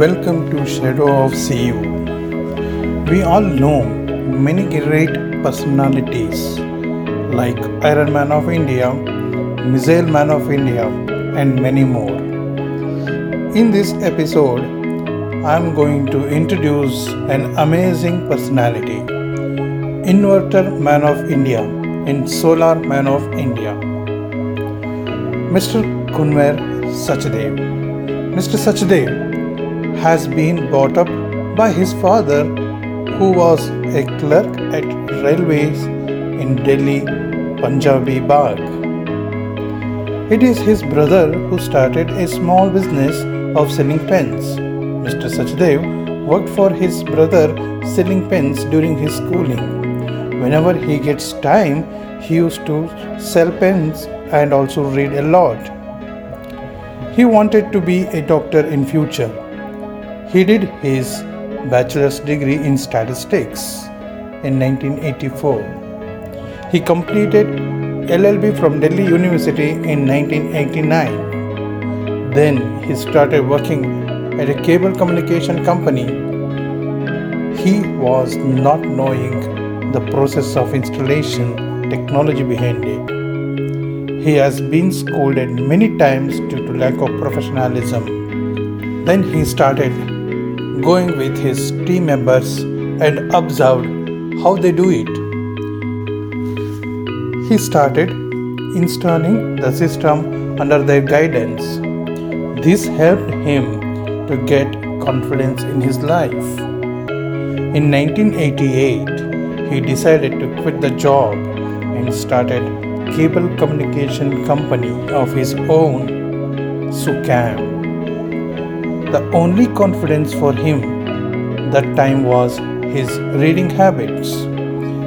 Welcome to Shadow of CU. We all know many great personalities like Iron Man of India, Missile Man of India, and many more. In this episode, I am going to introduce an amazing personality Inverter Man of India and Solar Man of India. Mr. Kunwer Sachdev. Mr. Sachdev has been brought up by his father, who was a clerk at railways in Delhi, Punjabi Bagh. It is his brother who started a small business of selling pens. Mr. Sachdev worked for his brother selling pens during his schooling. Whenever he gets time, he used to sell pens and also read a lot. He wanted to be a doctor in future. He did his bachelor's degree in statistics in 1984. He completed LLB from Delhi University in 1989. Then he started working at a cable communication company. He was not knowing the process of installation technology behind it. He has been scolded many times due to lack of professionalism. Then he started going with his team members and observed how they do it. He started installing the system under their guidance. This helped him to get confidence in his life. In 1988, he decided to quit the job and started cable communication company of his own, Su-Kam. The only confidence for him that time was his reading habits.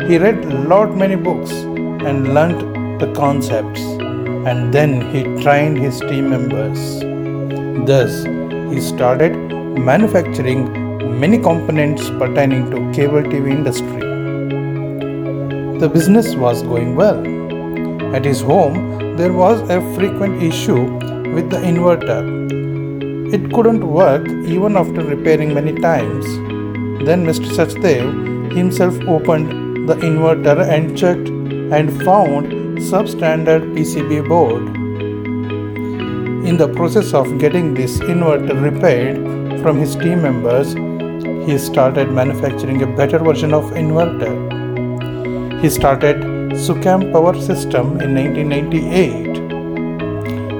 He read lot many books and learnt the concepts and then he trained his team members. Thus, he started manufacturing many components pertaining to cable TV industry. The business was going well. At his home, there was a frequent issue with the inverter. It couldn't work even after repairing many times. Then Mr. Sachdev himself opened the inverter and checked and found substandard PCB board. In the process of getting this inverter repaired from his team members, he started manufacturing a better version of inverter. He started Su-Kam Power System in 1998.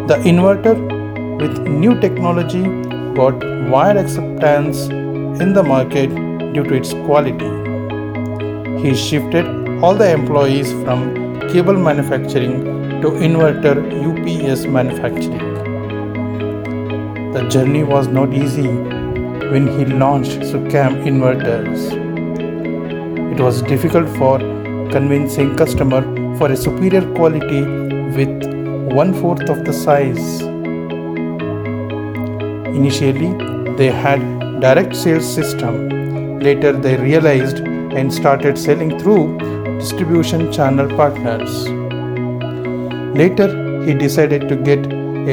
The inverter with new technology got wide acceptance in the market due to its quality. He shifted all the employees from cable manufacturing to inverter UPS manufacturing. The journey was not easy when he launched Su-Kam inverters. It was difficult for convincing customer for a superior quality with one fourth of the size. Initially, they had direct sales system. Later, they realized and started selling through distribution channel partners. Later, he decided to get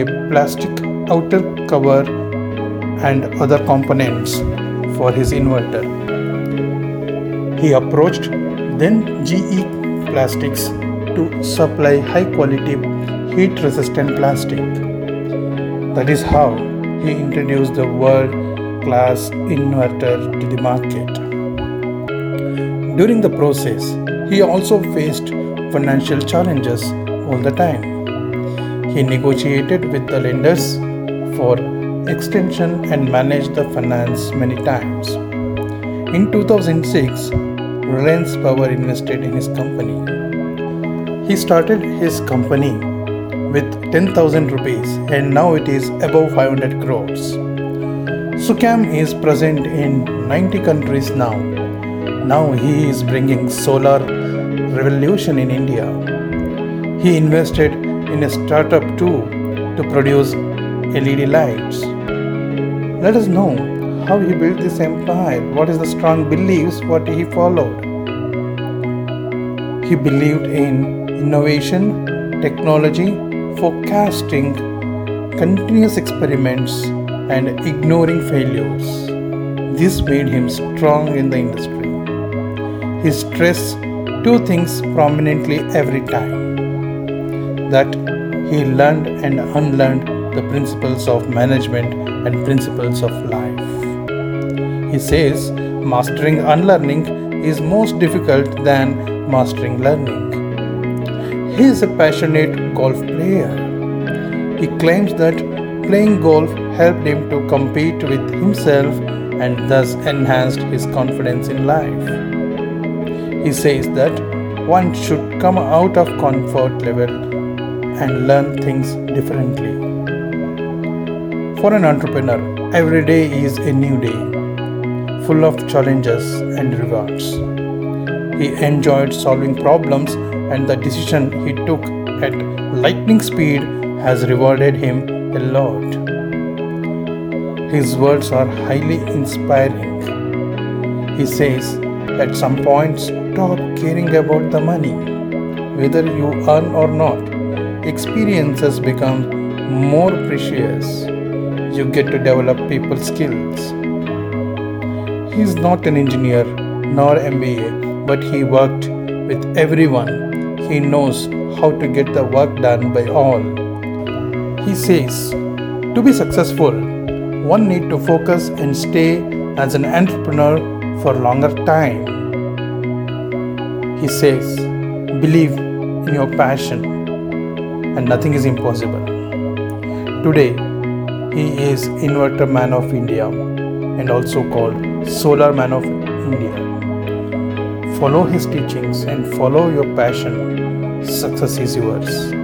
a plastic outer cover and other components for his inverter. He approached then GE Plastics to supply high quality heat resistant plastic. That is how he introduced the world class inverter to the market. During the process, he also faced financial challenges all the time. He negotiated with the lenders for extension and managed the finance many times. In 2006, Reliance Power invested in his company. He started his company with 10,000 rupees and now it is above 500 crores. Su-Kam is present in 90 countries now. Now he is bringing solar revolution in India. He invested in a startup too to produce LED lights. Let us know how he built this empire, what is the strong beliefs what he followed. He believed in innovation, technology, forecasting, continuous experiments, and ignoring failures. This made him strong in the industry. He stressed two things prominently every time that he learned and unlearned the principles of management and principles of life. He says mastering unlearning is most difficult than mastering learning. He is a passionate golf player. He claims that playing golf helped him to compete with himself and thus enhanced his confidence in life. He says that one should come out of comfort level and learn things differently. For an entrepreneur, every day is a new day, full of challenges and rewards. He enjoyed solving problems, and the decision he took at lightning speed has rewarded him a lot. His words are highly inspiring. He says, at some point, stop caring about the money. Whether you earn or not, experiences become more precious. You get to develop people skills. He is not an engineer nor MBA, but he worked with everyone. He knows how to get the work done by all. He says, to be successful, one need to focus and stay as an entrepreneur for longer time. He says, believe in your passion and nothing is impossible. Today, he is Inverter Man of India and also called Solar Man of India. Follow his teachings and follow your passion. Success is yours.